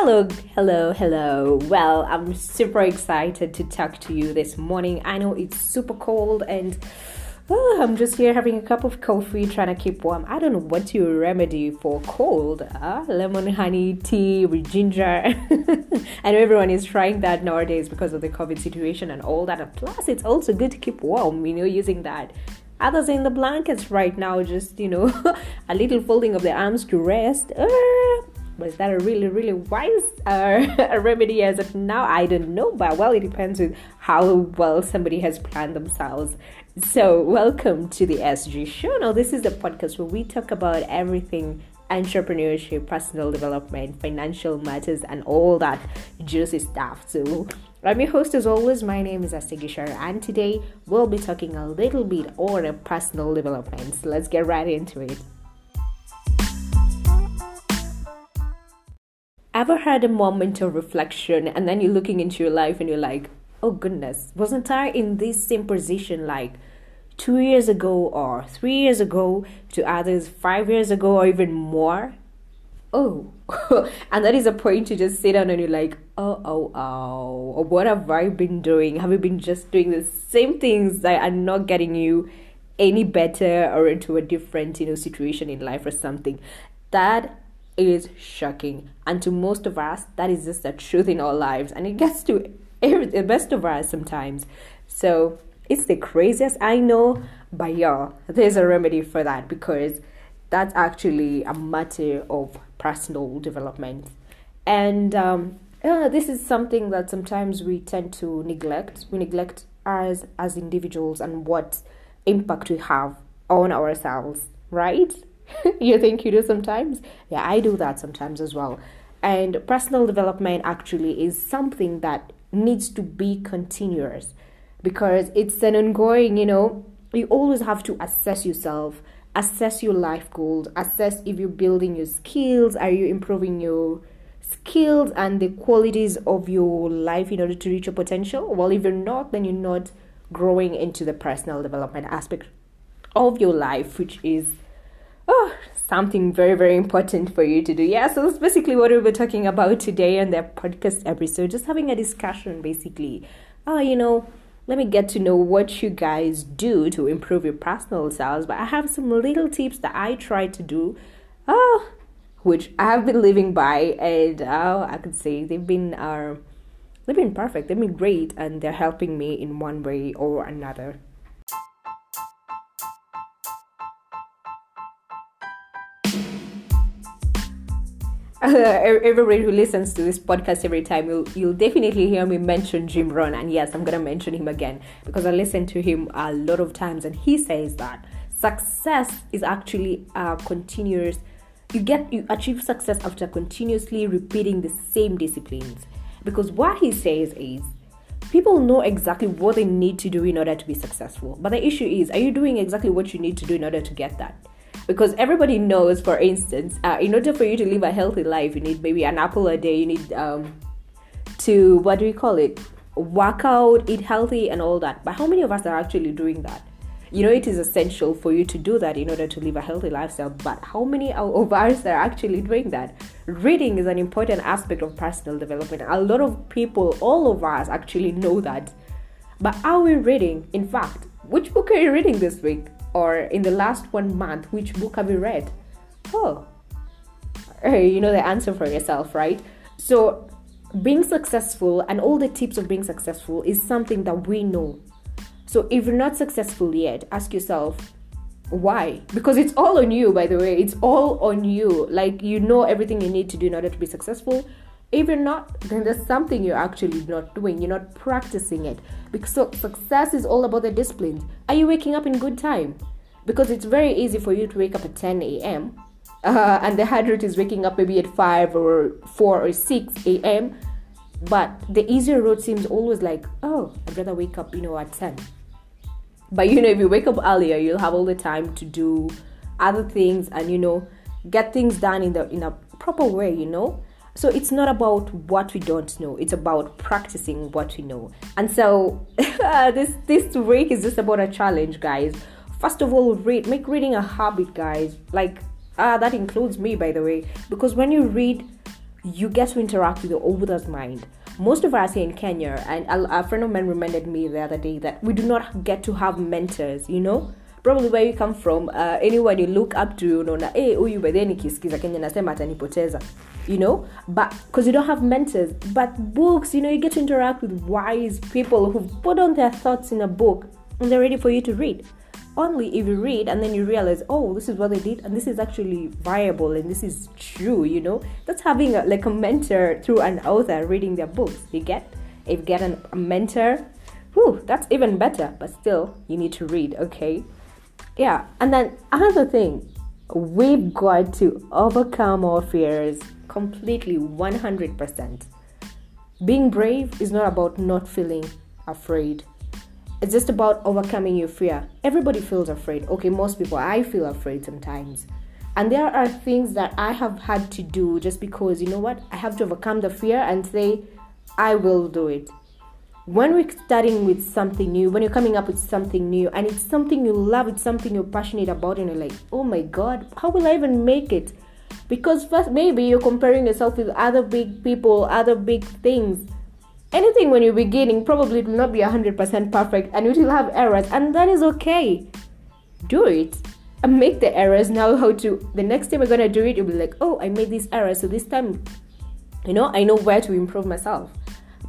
Hello, hello, hello. Well, I'm super excited to talk to you this morning. I know it's super cold and oh, I'm just here having a cup of coffee trying to keep warm. I don't know what your remedy for cold. Uh, lemon, honey, tea with ginger. I know everyone is trying that nowadays because of the COVID situation and all that. And plus, it's also good to keep warm, you know, using that others in the blankets right now just you know a little folding of the arms to rest uh, but is that a really, really wise uh, remedy as of now? I don't know, but well, it depends on how well somebody has planned themselves. So, welcome to the SG Show. Now, this is the podcast where we talk about everything entrepreneurship, personal development, financial matters, and all that juicy stuff. So, I'm your host as always. My name is Astigishar, and today we'll be talking a little bit on personal development. So let's get right into it. Ever had a moment of reflection and then you're looking into your life and you're like, oh goodness, wasn't I in this same position like two years ago or three years ago to others five years ago or even more? Oh, and that is a point to just sit down and you're like, oh, oh, oh, what have I been doing? Have you been just doing the same things that are not getting you any better or into a different, you know, situation in life or something? That is shocking. And to most of us, that is just the truth in our lives. And it gets to every, the best of us sometimes. So it's the craziest I know, but yeah, there's a remedy for that because that's actually a matter of personal development. And um, uh, this is something that sometimes we tend to neglect. We neglect us as individuals and what impact we have on ourselves, right? you think you do sometimes? Yeah, I do that sometimes as well. And personal development actually is something that needs to be continuous because it's an ongoing, you know, you always have to assess yourself, assess your life goals, assess if you're building your skills, are you improving your skills and the qualities of your life in order to reach your potential? Well, if you're not, then you're not growing into the personal development aspect of your life, which is something very, very important for you to do. Yeah, so that's basically what we were talking about today on the podcast episode. Just having a discussion, basically. Oh, you know, let me get to know what you guys do to improve your personal selves. But I have some little tips that I try to do. Oh, which I have been living by, and oh, I could say they've been uh, they've been perfect. They've been great, and they're helping me in one way or another. everybody who listens to this podcast every time, you'll, you'll definitely hear me mention Jim Rohn. And yes, I'm going to mention him again because I listen to him a lot of times. And he says that success is actually a continuous, you get, you achieve success after continuously repeating the same disciplines. Because what he says is, people know exactly what they need to do in order to be successful. But the issue is, are you doing exactly what you need to do in order to get that? Because everybody knows for instance uh, in order for you to live a healthy life you need maybe an apple a day you need um, to what do we call it? Work out eat healthy and all that. But how many of us are actually doing that? You know it is essential for you to do that in order to live a healthy lifestyle. But how many of us are actually doing that? Reading is an important aspect of personal development. A lot of people all of us actually know that. But are we reading? In fact which book are you reading this week or in the last one month, which book have you read? Oh, you know the answer for yourself, right? So, being successful and all the tips of being successful is something that we know. So, if you're not successful yet, ask yourself, why? Because it's all on you, by the way. It's all on you. Like, you know everything you need to do in order to be successful. If you're not, then there's something you're actually not doing. You're not practicing it. Because so success is all about the disciplines. Are you waking up in good time? Because it's very easy for you to wake up at 10 a.m. Uh, and the hard route is waking up maybe at 5 or 4 or 6 a.m. But the easier route seems always like, oh, I'd rather wake up, you know, at 10. But you know, if you wake up earlier, you'll have all the time to do other things and you know, get things done in the in a proper way, you know so it's not about what we don't know it's about practicing what we know and so this this week is just about a challenge guys first of all read make reading a habit guys like ah that includes me by the way because when you read you get to interact with the older's mind. Most of us here in Kenya, and a, a friend of mine reminded me the other day that we do not get to have mentors, you know? Probably where you come from, uh, anyone you look up to, unaona eh, huyu by then nikisikiza Kenya nasema atanipoteza, you know? But because you don't have mentors, but books, you know, you get to interact with wise people who've put on their thoughts in a book and they're ready for you to read. Only if you read and then you realize oh this is what they did and this is actually viable and this is true you know? That's having a, like a mentor through an author reading their books. You get? If you get an, a mentor whew, that's even better but still you need to read okay yeah and then another thing we've got to overcome our fears completely 100% being brave is not about not feeling afraid it's just about overcoming your fear. Everybody feels afraid. Okay, most people, I feel afraid sometimes. And there are things that I have had to do just because, you know what, I have to overcome the fear and say, I will do it. When we're starting with something new, when you're coming up with something new, and it's something you love, it's something you're passionate about, and you're like, oh my god, how will I even make it? Because first, maybe you're comparing yourself with other big people, other big things. Anything when you're beginning probably it will not be 100% perfect and you will have errors and that is okay. Do it. And make the errors now how to the next time we're gonna do it you'll be like oh i made this error so this time you know i know where to improve myself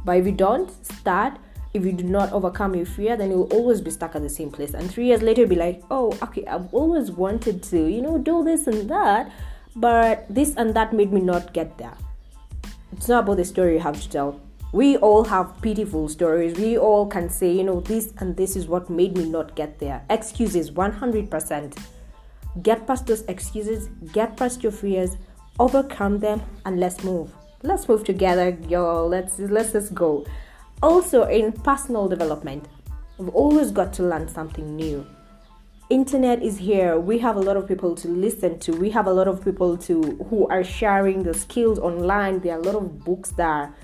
but if you don't start if you do not overcome your fear then you'll always be stuck at the same place and three years later you'll be like oh okay i've always wanted to you know do this and that but this and that made me not get there it's not about the story you have to tell we all have pitiful stories. We all can say, you know, this and this is what made me not get there. Excuses 100%. Get past those excuses, get past your fears, overcome them, and let's move. Let's move together, y'all. Let's let's just go. Also, in personal development, we've always got to learn something new. Internet is here. We have a lot of people to listen to. We have a lot of people to who are sharing the skills online. There are a lot of books there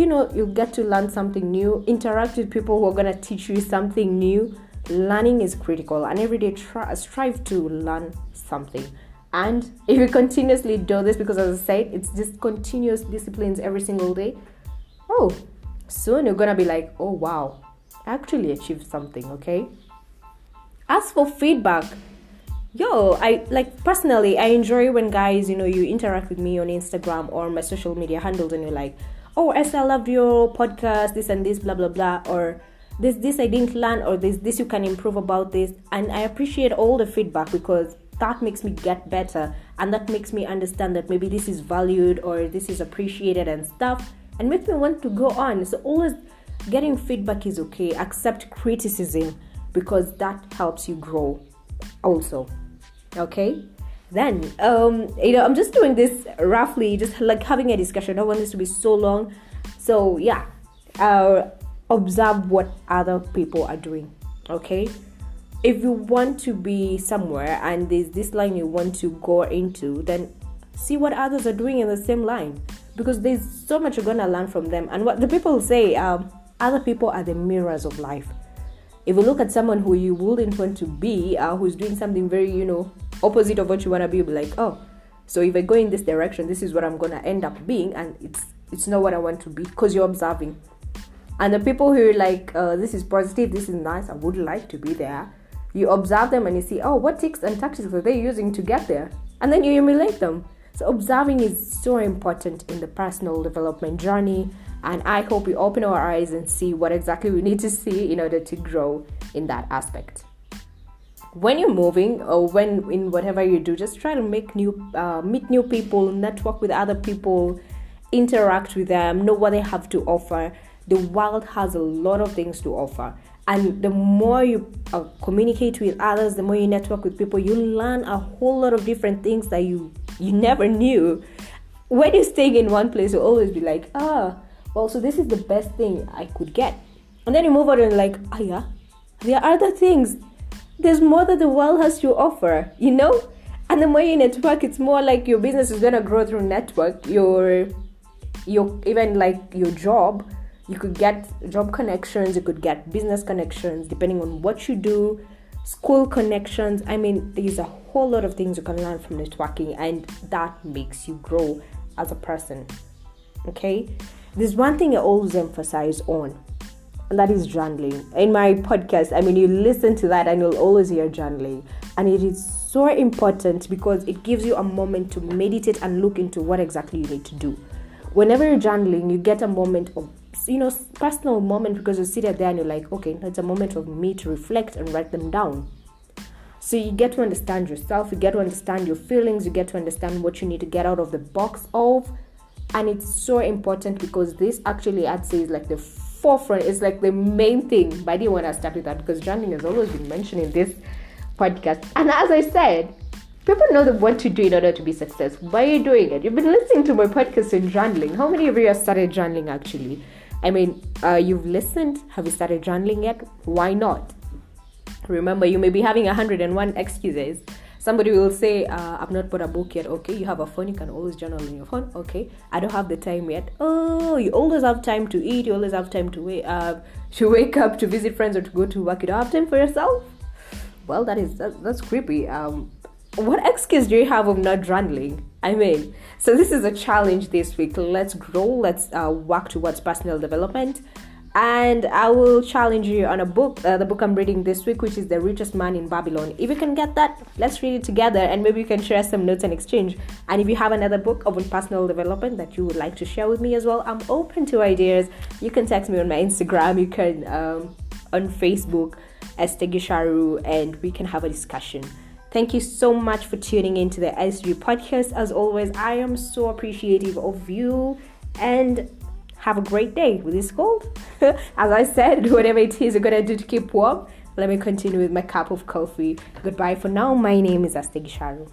you know you get to learn something new interact with people who are going to teach you something new learning is critical and every day try, strive to learn something and if you continuously do this because as i said it's just continuous disciplines every single day oh soon you're gonna be like oh wow I actually achieved something okay as for feedback yo i like personally i enjoy when guys you know you interact with me on instagram or my social media handles and you're like oh Esther, I loved your podcast, this and this, blah blah blah, or this this I didn't learn, or this this you can improve about this. And I appreciate all the feedback because that makes me get better and that makes me understand that maybe this is valued or this is appreciated and stuff and makes me want to go on. So always getting feedback is okay. Accept criticism because that helps you grow also. Okay? then um you know i'm just doing this roughly just like having a discussion i don't want this to be so long so yeah uh, observe what other people are doing okay if you want to be somewhere and there's this line you want to go into then see what others are doing in the same line. Because there's so much you're gonna learn from them. And what the people say um, other people are the mirrors of life. If you look at someone who you wouldn't want to be uh, who's doing something very you know opposite of what you want to be you'll be like oh so if i go in this direction this is what i'm gonna end up being and it's it's not what i want to be because you're observing. And the people who are like uh, this is positive this is nice i would like to be there you observe them and you see oh what tricks and tactics are they using to get there? And then you emulate them. So observing is so important in the personal development journey. And i hope we open our eyes and see what exactly we need to see in order to grow in that aspect. When you're moving or when in whatever you do just try to make new uh, meet new people network with other people interact with them know what they have to offer. The world has a lot of things to offer and the more you uh, communicate with others the more you network with people you learn a whole lot of different things that you you never knew when you're staying in one place you'll always be like ah well so this is the best thing i could get and then you move on and like ah oh, yeah there are other things there's more that the world has to offer, you know? And the more you network, it's more like your business is gonna grow through network. Your your even like your job, you could get job connections, you could get business connections, depending on what you do, school connections. I mean, there's a whole lot of things you can learn from networking, and that makes you grow as a person. Okay, there's one thing I always emphasize on, and that is journaling. In my podcast, I mean, you listen to that and you'll always hear journaling, and it is so important because it gives you a moment to meditate and look into what exactly you need to do. Whenever you're journaling, you get a moment of you know personal moment because you sit there and you're like, okay, it's a moment of me to reflect and write them down. So you get to understand yourself, you get to understand your feelings, you get to understand what you need to get out of the box of. And it's so important because this actually I'd say is like the forefront, it's like the main thing. But I didn't want to start with that because journaling has always been mentioned in this podcast. And as I said, people know what to do in order to be successful. Why are you doing it? You've been listening to my podcast in journaling. How many of you have started journaling actually? I mean, uh, you've listened. Have you started journaling yet? Why not? Remember, you may be having 101 excuses. Somebody will say, uh, I've not bought a book yet. Okay, you have a phone, you can always journal on your phone. Okay, I don't have the time yet. Oh, you always have time to eat, you always have time to wake, uh, to wake up, to visit friends, or to go to work. You don't have time for yourself? Well, that is that, that's creepy. Um, what excuse do you have of not journaling? I mean, so this is a challenge this week. Let's grow, let's uh, work towards personal development and I will challenge you on a book, uh, the book I'm reading this week, which is The Richest Man in Babylon. If you can get that, let's read it together and maybe you can share some notes and exchange. And if you have another book of personal development that you would like to share with me as well, I'm open to ideas. You can text me on my Instagram, you can um, on Facebook, Estegisharu, and we can have a discussion. Thank you so much for tuning into the SG podcast. As always, I am so appreciative of you and have a great day with this cold. As I said, whatever it is you're gonna do to keep warm, let me continue with my cup of coffee. Goodbye for now. My name is Astegi Sharu.